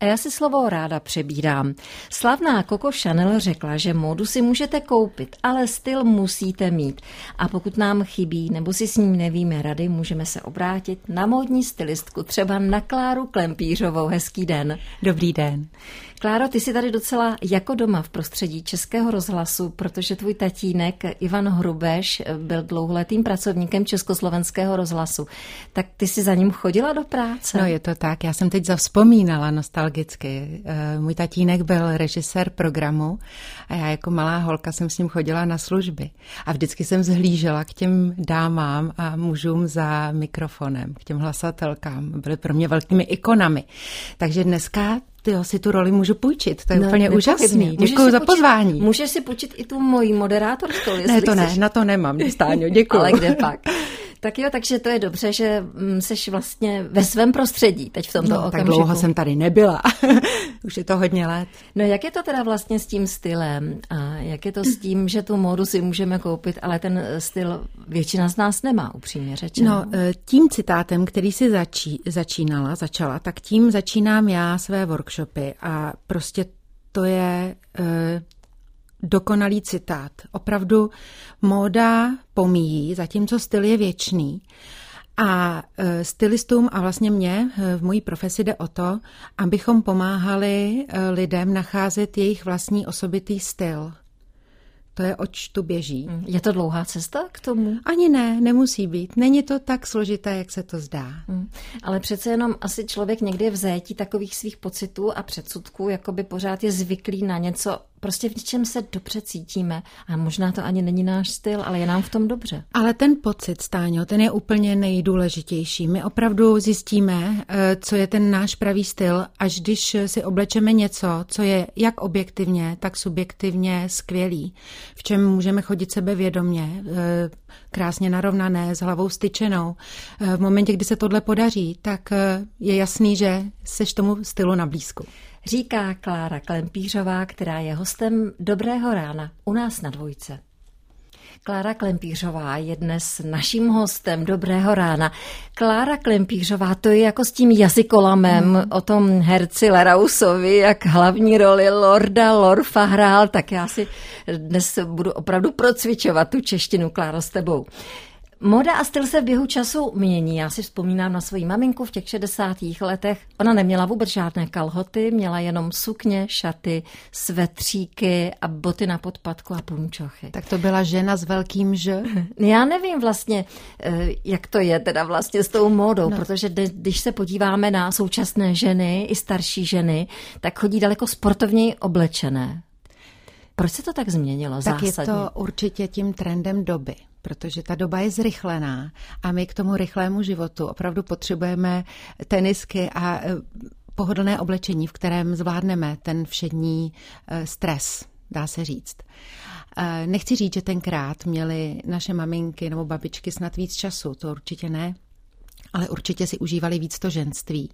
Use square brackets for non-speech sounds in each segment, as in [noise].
A já si slovo ráda přebírám. Slavná Coco Chanel řekla, že módu si můžete koupit, ale styl musíte mít. A pokud nám chybí nebo si s ním nevíme rady, můžeme se obrátit na módní stylistku, třeba na Kláru Klempířovou. Hezký den. Dobrý den. Kláro, ty jsi tady docela jako doma v prostředí Českého rozhlasu, protože tvůj tatínek Ivan Hrubeš byl dlouholetým pracovníkem Československého rozhlasu. Tak ty jsi za ním chodila do práce? No je to tak, já jsem teď zavzpomínala nostalgicky. Eh, můj tatínek byl režisér programu a já jako malá holka jsem s ním chodila na služby. A vždycky jsem zhlížela k těm dámám a mužům za mikrofonem, k těm hlasatelkám. Byly pro mě velkými ikonami. Takže dneska ty si tu roli můžu půjčit, to je no, úplně úžasný. Děkuji za pozvání. Můžeš si půjčit i tu moji moderátorskou, Ne, to ne, na to nemám, Stáňo, [laughs] děkuji. Ale kde pak? [laughs] Tak jo, takže to je dobře, že jsi mm, vlastně ve svém prostředí teď v tomto no, okamžiku. tak dlouho jsem tady nebyla. [laughs] Už je to hodně let. No jak je to teda vlastně s tím stylem? A jak je to s tím, že tu módu si můžeme koupit, ale ten styl většina z nás nemá, upřímně řečeno. No, e, tím citátem, který si začí, začínala, začala, tak tím začínám já své workshopy a prostě to je e, dokonalý citát. Opravdu móda pomíjí, zatímco styl je věčný. A e, stylistům a vlastně mě e, v mojí profesi jde o to, abychom pomáhali e, lidem nacházet jejich vlastní osobitý styl. To je, oč tu běží. Mm. Je to dlouhá cesta k tomu? Ani ne, nemusí být. Není to tak složité, jak se to zdá. Hmm. Ale přece jenom asi člověk někdy v takových svých pocitů a předsudků, jako by pořád je zvyklý na něco, prostě v něčem se dobře cítíme. A možná to ani není náš styl, ale je nám v tom dobře. Ale ten pocit, Stáňo, ten je úplně nejdůležitější. My opravdu zjistíme, eh, co je ten náš pravý styl, až když si oblečeme něco, co je jak objektivně, tak subjektivně skvělý, v čem můžeme chodit sebevědomě, eh, krásně narovnané, s hlavou styčenou. Eh, v momentě, kdy se tohle podaří, tak je jasný, že seš tomu stylu na blízku říká Klára Klempířová, která je hostem Dobrého rána u nás na dvojce. Klára Klempířová je dnes naším hostem Dobrého rána. Klára Klempířová, to je jako s tím jazykolamem mm. o tom herci Lerausovi, jak hlavní roli Lorda Lorfa hrál, tak já si dnes budu opravdu procvičovat tu češtinu, Kláro, s tebou. Moda a styl se v běhu času mění. Já si vzpomínám na svoji maminku v těch 60. letech. Ona neměla vůbec žádné kalhoty, měla jenom sukně, šaty, svetříky a boty na podpadku a punčochy. Tak to byla žena s velkým ž? [laughs] Já nevím vlastně, eh, jak to je teda vlastně s tou módou, no. protože když se podíváme na současné ženy i starší ženy, tak chodí daleko sportovněji oblečené. Proč se to tak změnilo tak zásadně? je to určitě tím trendem doby protože ta doba je zrychlená a my k tomu rychlému životu opravdu potřebujeme tenisky a e, pohodlné oblečení, v kterém zvládneme ten všední e, stres, dá se říct. E, nechci říct, že tenkrát měly naše maminky nebo babičky snad víc času, to určitě ne, ale určitě si užívali víc to ženství.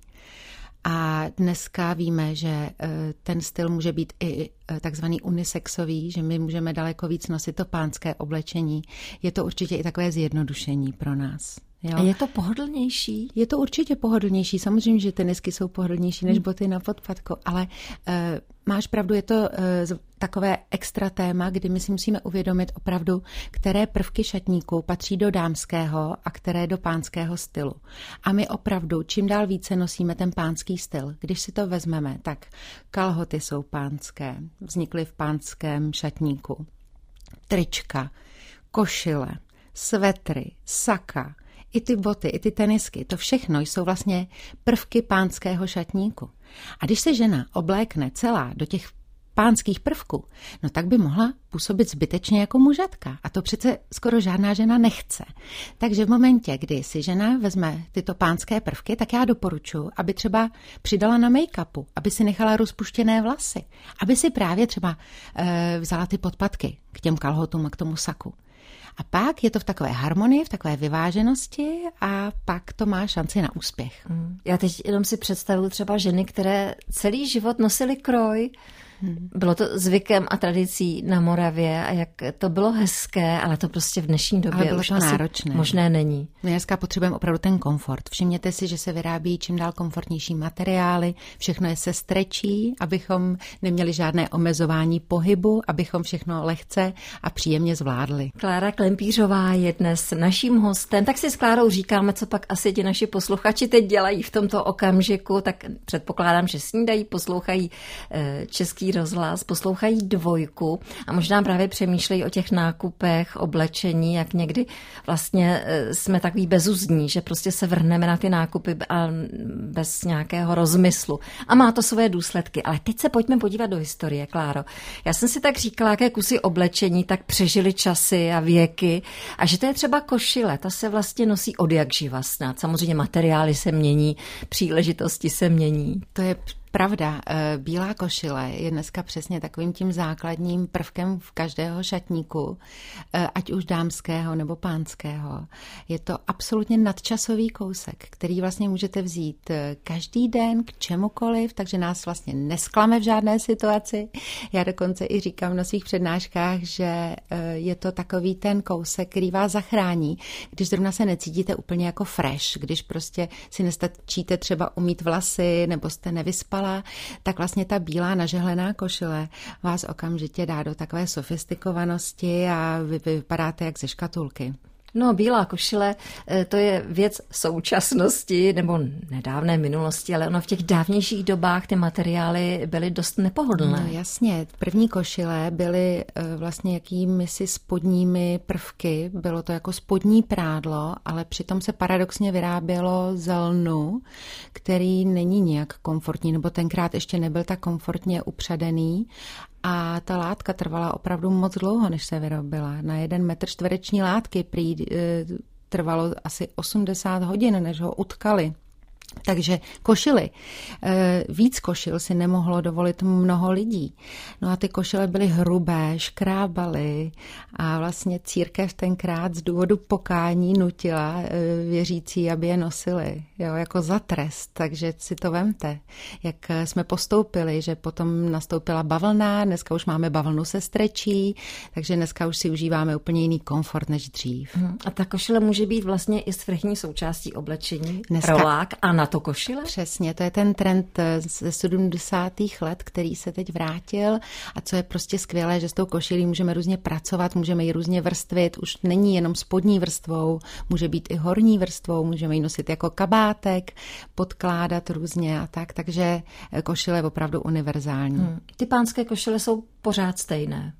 A dneska víme, že eh, ten styl může být i eh, takzvaný unisexový, že my můžeme daleko víc nosit to pánské oblečení. Je to určitě i takové zjednodušení pro nás. Jo? A je to pohodlnější? Je to určitě pohodlnější. Samozřejmě, že tenisky jsou pohodlnější než hmm. boty na podpadku, ale uh, máš pravdu, je to uh, takové extra téma, kdy my si musíme uvědomit opravdu, které prvky šatníku patří do dámského a které do pánského stylu. A my opravdu čím dál více nosíme ten pánský styl. Když si to vezmeme, tak kalhoty jsou pánské, vznikly v pánském šatníku. Trička, košile, svetry, saka, i ty boty, i ty tenisky, to všechno jsou vlastně prvky pánského šatníku. A když se žena oblékne celá do těch pánských prvků, no tak by mohla působit zbytečně jako mužatka. A to přece skoro žádná žena nechce. Takže v momentě, kdy si žena vezme tyto pánské prvky, tak já doporučuji, aby třeba přidala na make-upu, aby si nechala rozpuštěné vlasy, aby si právě třeba e, vzala ty podpatky k těm kalhotům a k tomu saku. A pak je to v takové harmonii, v takové vyváženosti a pak to má šanci na úspěch. Já teď jenom si představuju třeba ženy, které celý život nosily kroj. Bylo to zvykem a tradicí na Moravě a jak to bylo hezké, ale to prostě v dnešní době ale bylo už to náročné. možné není. My dneska potřebujeme opravdu ten komfort. Všimněte si, že se vyrábí čím dál komfortnější materiály, všechno je se strečí, abychom neměli žádné omezování pohybu, abychom všechno lehce a příjemně zvládli. Klára Klempířová je dnes naším hostem, tak si s Klárou říkáme, co pak asi ti naši posluchači teď dělají v tomto okamžiku, tak předpokládám, že snídají, poslouchají eh, rozhlas, poslouchají dvojku a možná právě přemýšlejí o těch nákupech, oblečení, jak někdy vlastně eh, jsme takový bezuzní, že prostě se vrhneme na ty nákupy a bez nějakého rozmyslu. A má to své důsledky. Ale teď se pojďme podívat do historie, Kláro. Já jsem si tak říkala, jaké kusy oblečení tak přežili časy a věky a že to je třeba košile, ta se vlastně nosí od jak živa snad. Samozřejmě materiály se mění, příležitosti se mění. To je Pravda, eh, bílá košile je dneska přesně takovým tím základním prvkem v každého šatníku, eh, ať už dámského nebo pánského. Je to absolutně nadčasový kousek, který vlastně můžete vzít eh, každý den k čemukoliv, takže nás vlastně nesklame v žádné situaci. Já dokonce i říkám na svých přednáškách, že je to takový ten kousek, který vás zachrání, když zrovna se necítíte úplně jako fresh, když prostě si nestačíte třeba umít vlasy nebo jste nevyspali dělala, tak vlastně ta bílá nažehlená košile vás okamžitě dá do takové sofistikovanosti a vy vypadáte jak ze škatulky. No, bílá košile, eh, to je věc současnosti nebo nedávné minulosti, ale ono v těch dávnějších dobách ty materiály byly dost nepohodlné. No jasně, první košile byly eh, vlastně jakými si spodními prvky, bylo to jako spodní prádlo, ale přitom se paradoxně vyrábělo z lnu, který není nějak komfortní, nebo tenkrát ještě nebyl tak komfortně upřadený a ta látka trvala opravdu moc dlouho, než se vyrobila. Na jeden metr čtvereční látky prý e, trvalo asi 80 hodin, než ho utkali. Takže košily. Eh, víc košil si nemohlo dovolit mnoho lidí. No a ty košile byly hrubé, škrábaly a vlastně církev tenkrát z důvodu pokání nutila eh, věřící, aby je nosili, jo, jako za trest. Takže si to vemte, jak jsme postoupili, že potom nastoupila bavlna, dneska už máme bavlnu se strečí, takže dneska už si užíváme úplně jiný komfort než dřív. Hmm. A ta košile může být vlastně i svrchní součástí oblečení, dneska, rolák a na to košile? Přesně, to je ten trend eh, ze 70. let, který se teď vrátil a co je prostě skvělé, že s tou košilí můžeme různě pracovat, můžeme ji různě vrstvit, už není jenom spodní vrstvou, může být i horní vrstvou, můžeme ji nosit jako kabátek, podkládat různě a tak, takže eh, košile je opravdu univerzální. Hmm. Ty pánské košile jsou pořád stejné.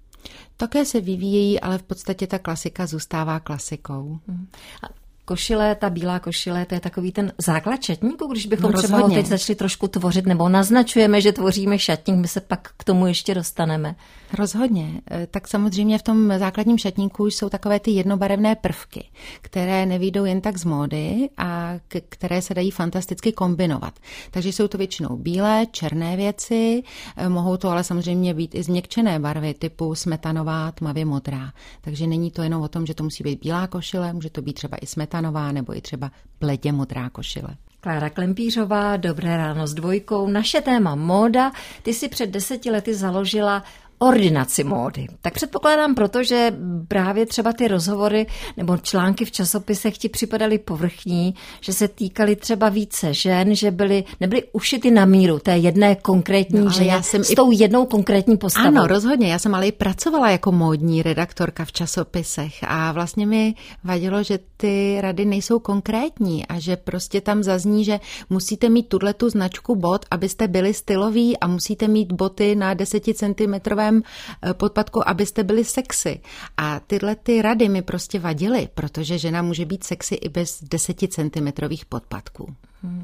Také se vyvíjejí, ale v podstatě ta klasika zůstává klasikou. Hmm. A košile, ta bílá košile, to je takový ten základ šatníku, když bychom no, třeba ho teď začali trošku tvořit, nebo naznačujeme, že tvoříme šatník, my se pak k tomu ještě dostaneme. Rozhodně. E, tak samozřejmě v tom základním šatníku jsou takové ty jednobarevné prvky, které nevídou jen tak z módy a které se dají fantasticky kombinovat. Takže jsou to většinou bílé, černé věci, e, mohou to ale samozřejmě být i změkčené barvy typu smetanová, tmavě modrá. Takže není to jenom o tom, že to musí být bílá košile, může to být třeba i smetanová nebo i třeba pledě modrá košile. Klára Klempířová, dobré ráno s dvojkou. Naše téma móda. Ty si před deseti lety založila ordinaci módy. Tak předpokládám proto, že právě třeba ty rozhovory nebo články v časopisech ti připadaly povrchní, že se týkaly třeba více žen, že byly, nebyly ušity na míru té jedné konkrétní no, ženě já jsem s tou jednou konkrétní postavou. Ano, rozhodně. Já jsem ale i pracovala jako módní redaktorka v časopisech a vlastně mi vadilo, že ty rady nejsou konkrétní a že prostě tam zazní, že musíte mít tuhle tu značku bot, abyste byli styloví a musíte mít boty na 10 cm svém eh, podpadku, abyste byli sexy. A tyhle ty rady mi prostě vadily, protože žena může být sexy i bez deseticentimetrových podpadků. Hmm.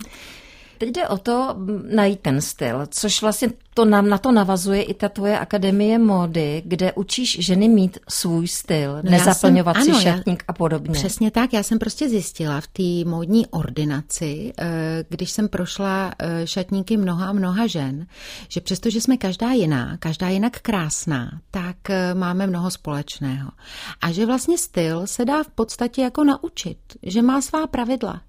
Teď jde o to najít ten styl, což vlastně to nám na to navazuje i ta tvoje akademie módy, kde učíš ženy mít svůj styl, no nezaplňovat jsem, si ano, šatník a podobně. Přesně tak, já jsem prostě zjistila v té módní ordinaci, eh, když jsem prošla eh, šatníky mnoha a mnoha žen, že přestože jsme každá jiná, každá jinak krásná, tak eh, máme mnoho společného. A že vlastně styl se dá v podstatě jako naučit, že má svá pravidla.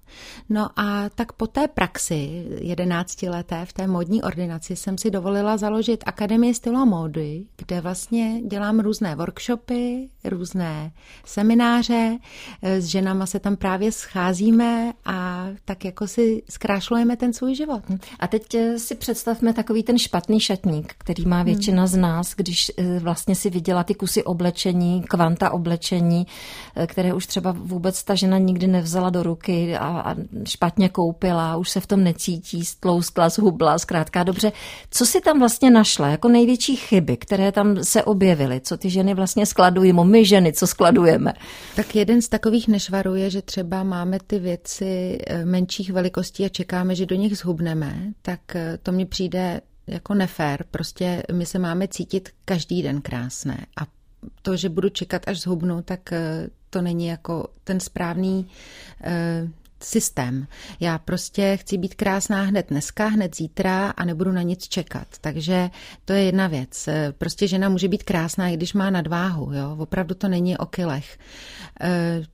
No a tak po té praxi, jedenácti leté v té modní ordinaci, jsem si dovolila založit Akademii stylu a módy, kde vlastně dělám různé workshopy, různé semináře, s ženama se tam právě scházíme a tak jako si zkrášlujeme ten svůj život. A teď eh, si představme takový ten špatný šatník, který má většina z nás, když eh, vlastně si viděla ty kusy oblečení, kvanta oblečení, eh, které už třeba vůbec ta žena nikdy nevzala do ruky a, a špatně koupila, už se v tom necítí, stlouskla, zhubla, zkrátka dobře. Co si tam vlastně našla jako největší chyby, které tam se objevily, co ty ženy vlastně skladují, my ženy, co skladujeme? Tak jeden z takových nešvarů je, že třeba máme ty věci eh, menších velikostí a čekáme, že do nich zhubneme, tak eh, to mi přijde jako nefér. Prostě my se máme cítit každý den krásné a to, že budu čekat, až zhubnu, tak eh, to není jako ten správný systém. Já prostě chci být krásná hned dneska, hned zítra a nebudu na nic čekat. Takže to je jedna věc. Prostě žena může být krásná, i když má nadváhu. Jo? Opravdu to není o kilech.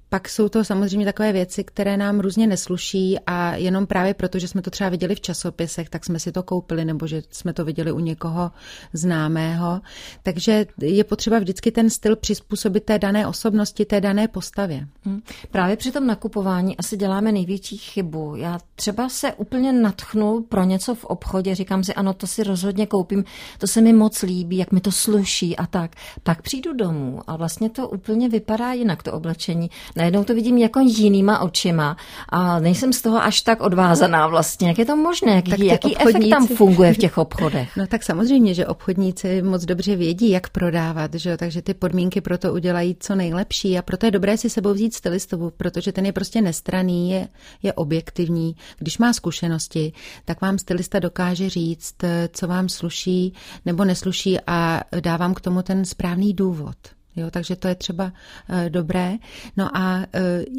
Pak jsou to samozřejmě takové věci, které nám různě nesluší a jenom právě proto, že jsme to třeba viděli v časopisech, tak jsme si to koupili nebo že jsme to viděli u někoho známého. Takže je potřeba vždycky ten styl přizpůsobit té dané osobnosti, té dané postavě. Hmm. Právě při tom nakupování asi děláme největší chybu. Já třeba se úplně natchnu pro něco v obchodě, říkám si, ano, to si rozhodně koupím, to se mi moc líbí, jak mi to sluší a tak. Pak přijdu domů a vlastně to úplně vypadá jinak, to oblečení najednou to vidím jako jinýma očima a nejsem z toho až tak odvázaná vlastně. Jak je to možné? Jaký, tak jaký obchodníci... efekt tam funguje v těch obchodech? No tak samozřejmě, že obchodníci moc dobře vědí, jak prodávat, že? takže ty podmínky pro to udělají co nejlepší a proto je dobré si sebou vzít stylistovu, protože ten je prostě nestraný, je, je objektivní. Když má zkušenosti, tak vám stylista dokáže říct, co vám sluší nebo nesluší a dávám k tomu ten správný důvod. Jo, takže to je třeba uh, dobré. No a uh,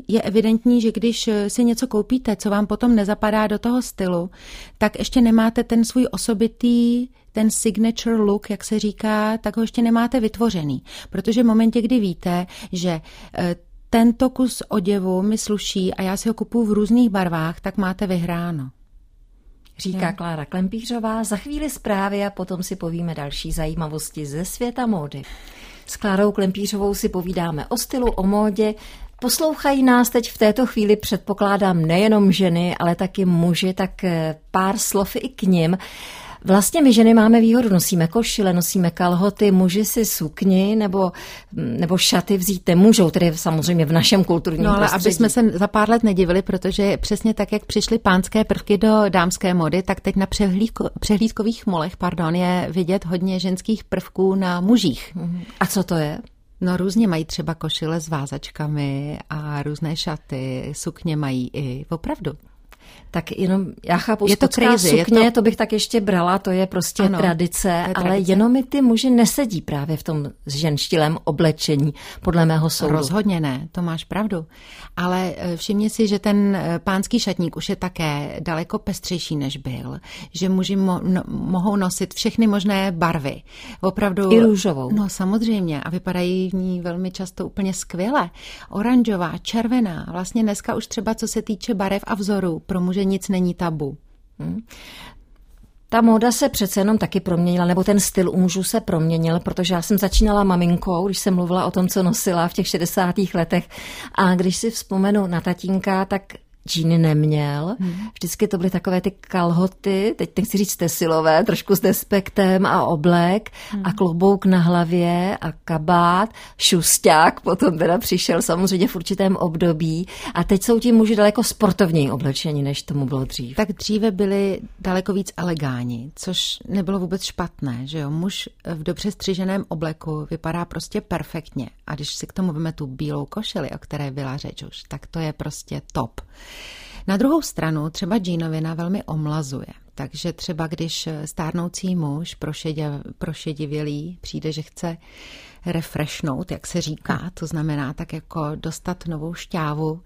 je evidentní, že když eh, si něco koupíte, co vám potom nezapadá do toho stylu, tak ještě nemáte ten svůj osobitý ten signature look, jak se říká, tak ho ještě nemáte vytvořený. Protože v momentě, kdy víte, že tento kus oděvu mi sluší a já si ho kupuju v různých barvách, tak máte vyhráno. Říká Klára Klempířová, za chvíli zprávy a potom si povíme další zajímavosti ze světa módy. S Klárou Klempířovou si povídáme o stylu, o módě. Poslouchají nás teď v této chvíli, předpokládám, nejenom ženy, ale taky muži, tak eh, pár slov i k nim. Vlastně my ženy máme výhodu, nosíme košile, nosíme kalhoty, muži si sukni nebo, nebo šaty vzít nemůžou, tedy samozřejmě v našem kulturním No ale prostředí. aby jsme se za pár let nedivili, protože přesně tak, jak přišly pánské prvky do dámské mody, tak teď na přehlídko, přehlídkových molech pardon, je vidět hodně ženských prvků na mužích. A co to je? No různě mají třeba košile s vázačkami a různé šaty, sukně mají i opravdu tak jenom, já chápu, je to crazy, sukně, je to... to bych tak ještě brala, to je prostě ano, tradice, je ale tradice. jenom mi ty muži nesedí právě v tom ženštilém oblečení, podle mého soudu. Rozhodně ne, to máš pravdu. Ale eh, všimni si, že ten eh, pánský šatník už je také daleko pestřejší, než byl. Že muži mo- no, mohou nosit všechny možné barvy. Opravdu. I růžovou. No samozřejmě a vypadají v ní velmi často úplně skvěle. Oranžová, červená, vlastně dneska už třeba co se týče barev a vzorů, pro muže nic není tabu. Hmm. Ta móda se přece jenom taky proměnila, nebo ten styl u mužů se proměnil, protože já jsem začínala maminkou, když jsem mluvila o tom, co nosila v těch 60. letech. A když si vzpomenu na tatínka, tak džíny neměl. Hmm. Vždycky to byly takové ty kalhoty, teď nechci říct tesilové, trošku s despektem a oblek hmm. a klobouk na hlavě a kabát, šusták, potom teda přišel samozřejmě v určitém období a teď jsou ti muži daleko sportovněji oblečení, než tomu bylo dřív. Tak dříve byli daleko víc elegáni, což nebylo vůbec špatné, že jo. Muž v dobře střiženém obleku vypadá prostě perfektně a když si k tomu veme tu bílou košili, o které byla řeč už, tak to je prostě top. Na druhou stranu třeba džínovina velmi omlazuje. Takže třeba když stárnoucí muž prošedivělý přijde, že chce refreshnout, jak se říká, to znamená tak jako dostat novou šťávu,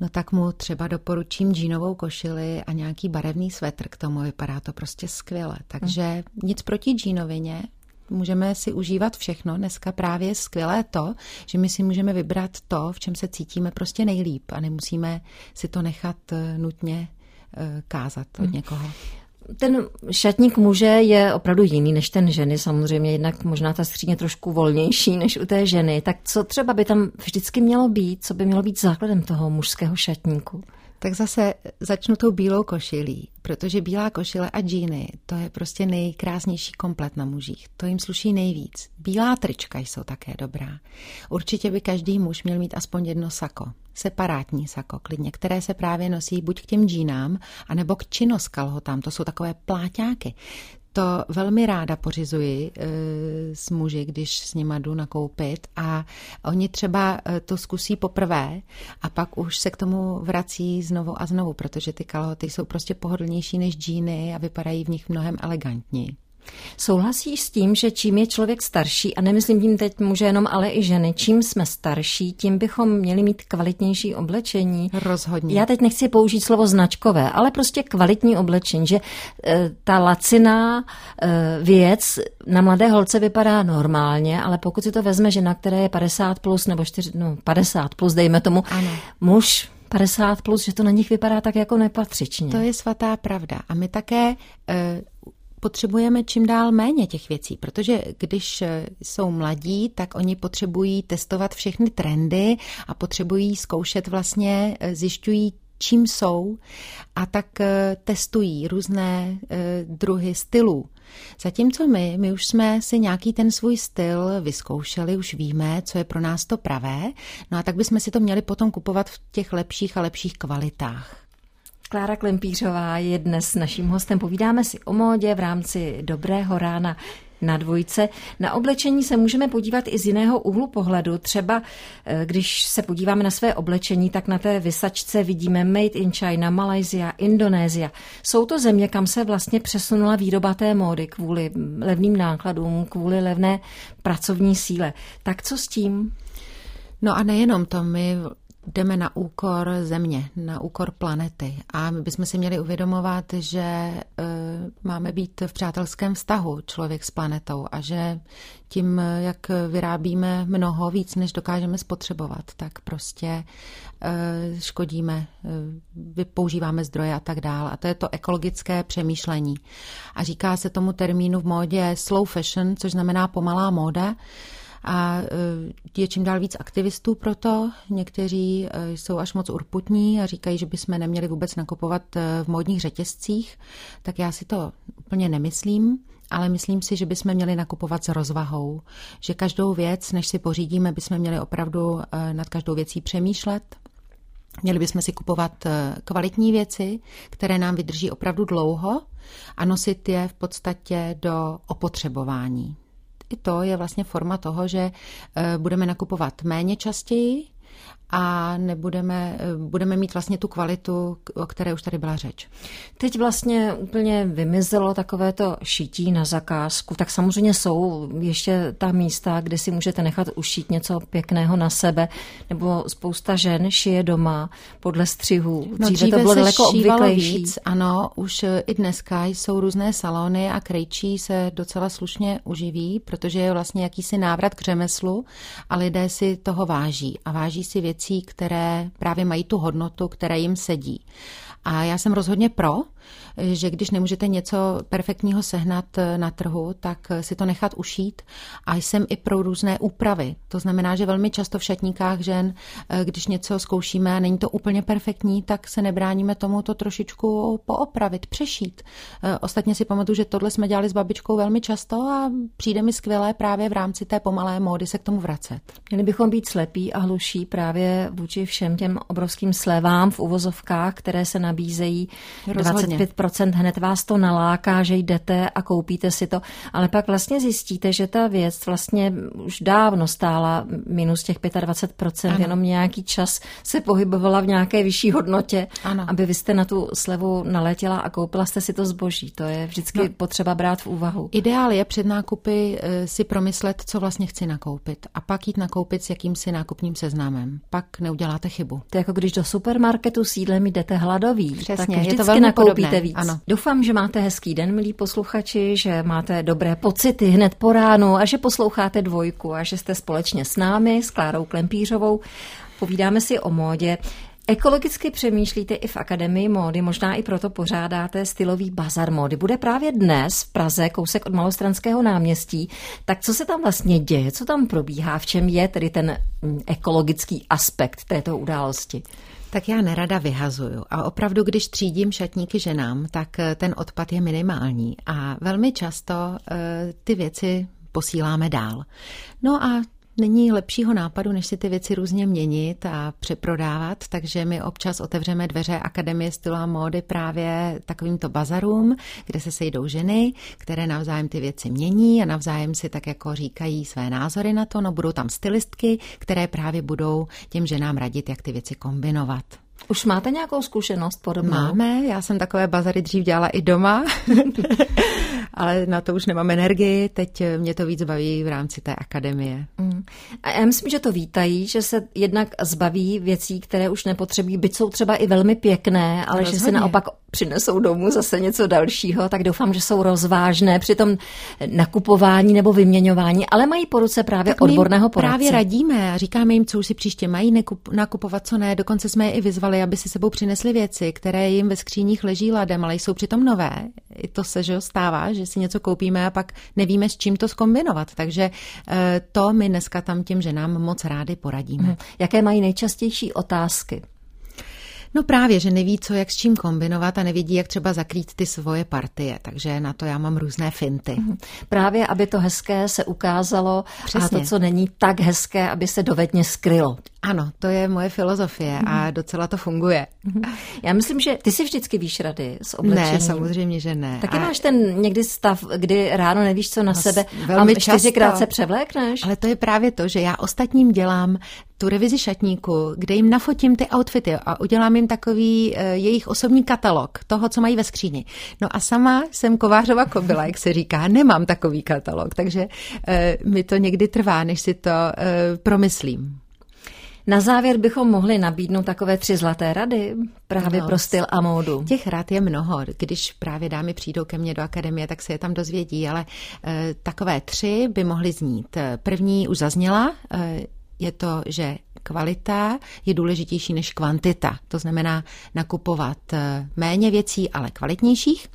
no tak mu třeba doporučím džínovou košili a nějaký barevný svetr k tomu, vypadá to prostě skvěle. Takže nic proti džínovině, Můžeme si užívat všechno. Dneska právě je skvělé to, že my si můžeme vybrat to, v čem se cítíme prostě nejlíp a nemusíme si to nechat eh, nutně eh, kázat od hmm. někoho. Ten šatník muže je opravdu jiný než ten ženy, samozřejmě, jednak možná ta skříně trošku volnější než u té ženy. Tak co třeba by tam vždycky mělo být, co by mělo být základem toho mužského šatníku? Tak zase začnu tou bílou košilí, protože bílá košile a džíny, to je prostě nejkrásnější komplet na mužích. To jim sluší nejvíc. Bílá trička jsou také dobrá. Určitě by každý muž měl mít aspoň jedno sako. Separátní sako, klidně, které se právě nosí buď k těm džínám, anebo k činoskalhotám. To jsou takové pláťáky to velmi ráda pořizuji e, s muži, když s nima jdu nakoupit a oni třeba e, to zkusí poprvé a pak už se k tomu vrací znovu a znovu, protože ty kalhoty jsou prostě pohodlnější než džíny a vypadají v nich mnohem elegantněji. Souhlasíš s tím, že čím je člověk starší, a nemyslím tím teď muže jenom, ale i ženy, čím jsme starší, tím bychom měli mít kvalitnější oblečení. Rozhodně. Já teď nechci použít slovo značkové, ale prostě kvalitní oblečení, že e, ta laciná e, věc na mladé holce vypadá normálně, ale pokud si to vezme žena, která je 50 plus nebo 4, no 50 plus, dejme tomu, ano. muž 50 plus, že to na nich vypadá tak jako nepatřičně. To je svatá pravda. A my také e, potřebujeme čím dál méně těch věcí, protože když jsou mladí, tak oni potřebují testovat všechny trendy a potřebují zkoušet vlastně, eh, zjišťují, čím jsou a tak eh, testují různé eh, druhy stylů. Zatímco my, my už jsme si nějaký ten svůj styl vyzkoušeli, už víme, co je pro nás to pravé, no a tak bychom si to měli potom kupovat v těch lepších a lepších kvalitách. Klára Klempířová je dnes naším hostem. Povídáme si o módě v rámci Dobrého rána na dvojce. Na oblečení se můžeme podívat i z jiného úhlu pohledu. Třeba eh, když se podíváme na své oblečení, tak na té vysačce vidíme Made in China, Malajsia, Indonésia. Jsou to země, kam se vlastně přesunula výroba té módy kvůli levným nákladům, kvůli levné pracovní síle. Tak co s tím? No a nejenom to, my jdeme na úkor země, na úkor planety. A my bychom si měli uvědomovat, že uh, máme být v přátelském vztahu člověk s planetou a že tím, jak vyrábíme mnoho víc, než dokážeme spotřebovat, tak prostě uh, škodíme, uh, vypoužíváme zdroje a tak dále. A to je to ekologické přemýšlení. A říká se tomu termínu v módě slow fashion, což znamená pomalá móda a e, je čím dál víc aktivistů pro to. Někteří e, jsou až moc urputní a říkají, že bychom neměli vůbec nakupovat e, v módních řetězcích, tak já si to úplně nemyslím. Ale myslím si, že bychom měli nakupovat s rozvahou. Že každou věc, než si pořídíme, bychom měli opravdu nad každou věcí přemýšlet, Měli bychom si kupovat kvalitní věci, které nám vydrží opravdu dlouho a nosit je v podstatě do opotřebování. I to je vlastně forma toho, že eh, budeme nakupovat méně častěji, a nebudeme, budeme mít vlastně tu kvalitu, o které už tady byla řeč. Teď vlastně úplně vymizelo takové to šití na zakázku, tak samozřejmě jsou ještě ta místa, kde si můžete nechat ušít něco pěkného na sebe, nebo spousta žen šije doma podle střihu. Dříve, no, dříve to bylo daleko obvyklejší. Víc, ano, už i dneska jsou různé salony a krejčí se docela slušně uživí, protože je vlastně jakýsi návrat k řemeslu a lidé si toho váží a váží si věci věcí, které právě mají tu hodnotu, které jim sedí. A já jsem rozhodně pro, že když nemůžete něco perfektního sehnat eh, na trhu, tak eh, si to nechat ušít. A jsem i pro různé úpravy. To znamená, že velmi často v šatníkách žen, eh, když něco zkoušíme a není to úplně perfektní, tak se nebráníme tomu to trošičku poopravit, přešít. Ostatně si pamatuju, že tohle jsme dělali s babičkou velmi často a přijde mi skvělé právě v rámci té pomalé módy se k tomu vracet. Měli bychom být slepí a hluší právě vůči všem těm obrovským slevám v uvozovkách, které se nabízejí Rozhodně. 25 hned vás to naláká, že jdete a koupíte si to, ale pak vlastně zjistíte, že ta věc vlastně už dávno stála minus těch 25%, ano. jenom nějaký čas se pohybovala v nějaké vyšší hodnotě, ano. aby vy jste na tu slevu naletěla a koupila jste si to zboží. To je vždycky no. potřeba brát v úvahu. Ideál je před nákupy eh, si promyslet, co vlastně chci nakoupit a pak jít nakoupit s jakýmsi nákupním seznámem. Pak neuděláte chybu. To je jako když do supermarketu sídlem jdete hladový. Přesně, tak je to velmi nakoupíte Myslíte víc? Ano. Doufám, že máte hezký den, milí posluchači, že máte dobré pocity hned po ránu a že posloucháte dvojku a že jste společně s námi, s Klárou Klempířovou. Povídáme si o módě. Ekologicky přemýšlíte i v Akademii módy, možná i proto pořádáte stylový bazar módy. Bude právě dnes v Praze, kousek od Malostranského náměstí. Tak co se tam vlastně děje, co tam probíhá, v čem je tedy ten mm, ekologický aspekt této události? Tak já nerada vyhazuju a opravdu, když třídím šatníky ženám, tak eh, ten odpad je minimální a velmi často uh, ty věci posíláme dál. No a není lepšího nápadu, než si ty věci různě měnit a přeprodávat, takže my občas otevřeme dveře Akademie stylu a módy právě takovýmto bazarům, kde se sejdou ženy, které navzájem ty věci mění a navzájem si tak jako říkají své názory na to. No budou tam stylistky, které právě budou těm ženám radit, jak ty věci kombinovat. Už máte nějakou zkušenost podobnou? Máme, já jsem takové bazary dřív dělala i doma, [laughs] ale na to už nemám energii, teď mě to víc baví v rámci té akademie. Mm. A já myslím, že to vítají, že se jednak zbaví věcí, které už nepotřebují, byť jsou třeba i velmi pěkné, ale Rozhodně. že se naopak přinesou domů zase něco dalšího, tak doufám, že jsou rozvážné při tom nakupování nebo vyměňování, ale mají po ruce právě tak odborného poradce. právě radíme a říkáme jim, co už si příště mají nakupovat, co ne. Dokonce jsme je i vyzvali, aby si sebou přinesli věci, které jim ve skříních leží ladem, ale jsou přitom nové. I to se že stává, že si něco koupíme a pak nevíme, s čím to skombinovat. Takže eh, to my dneska tam těm ženám moc rádi poradíme. Hmm. Jaké mají nejčastější otázky? No právě, že neví, co jak s čím kombinovat a nevědí, jak třeba zakrýt ty svoje partie, takže na to já mám různé finty. Mhm. Právě, aby to hezké se ukázalo Přesně. a to, co není tak hezké, aby se dovedně skrylo. Ano, to je moje filozofie a mhm. docela to funguje. Mhm. Já myslím, že ty si vždycky víš rady s oblečením. Ne, samozřejmě, že ne. Taky a... máš ten někdy stav, kdy ráno nevíš, co na no, sebe velmi a čtyřikrát často. se převlékneš. Ale to je právě to, že já ostatním dělám tu revizi šatníku, kde jim nafotím ty outfity a udělám jim takový uh, jejich osobní katalog toho, co mají ve skříni. No a sama jsem kovářova kobila, jak se říká, nemám takový katalog, takže uh, mi to někdy trvá, než si to uh, promyslím. Na závěr bychom mohli nabídnout takové tři zlaté rady právě no, pro styl a módu. Těch rad je mnoho. Když právě dámy přijdou ke mně do akademie, tak se je tam dozvědí, ale e, takové tři by mohly znít. První už zazněla, e, je to, že kvalita je důležitější než kvantita. To znamená nakupovat eh, méně věcí, ale kvalitnějších.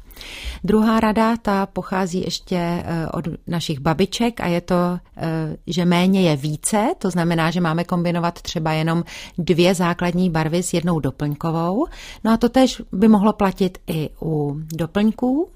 Druhá rada, ta pochází ještě eh, od našich babiček a je to, eh, že méně je více, to znamená, že máme kombinovat třeba jenom dvě základní barvy s jednou doplňkovou. No a to tež by mohlo platit i u doplňků,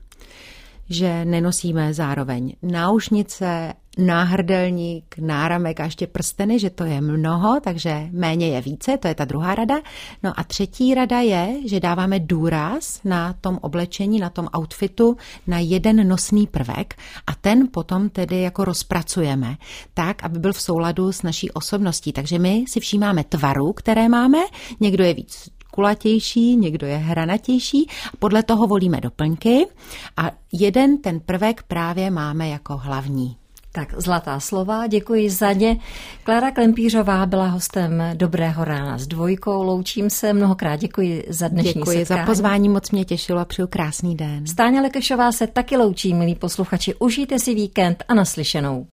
že nenosíme zároveň náušnice, náhrdelník, náramek a ještě prsteny, že to je mnoho, takže méně je více, to je ta druhá rada. No a třetí rada je, že dáváme důraz na tom oblečení, na tom outfitu, na jeden nosný prvek a ten potom tedy jako rozpracujeme tak, aby byl v souladu s naší osobností. Takže my si všímáme tvaru, které máme, někdo je víc kulatější, někdo je hranatější. Podle toho volíme doplňky a jeden ten prvek právě máme jako hlavní. Tak zlatá slova, děkuji za ně. Klára Klempířová byla hostem Dobrého rána s dvojkou. Loučím se, mnohokrát děkuji za dnešní Děkuji setkání. za pozvání, moc mě těšilo a přeju krásný den. Stáňa Lekešová se taky loučí, milí posluchači. Užijte si víkend a naslyšenou.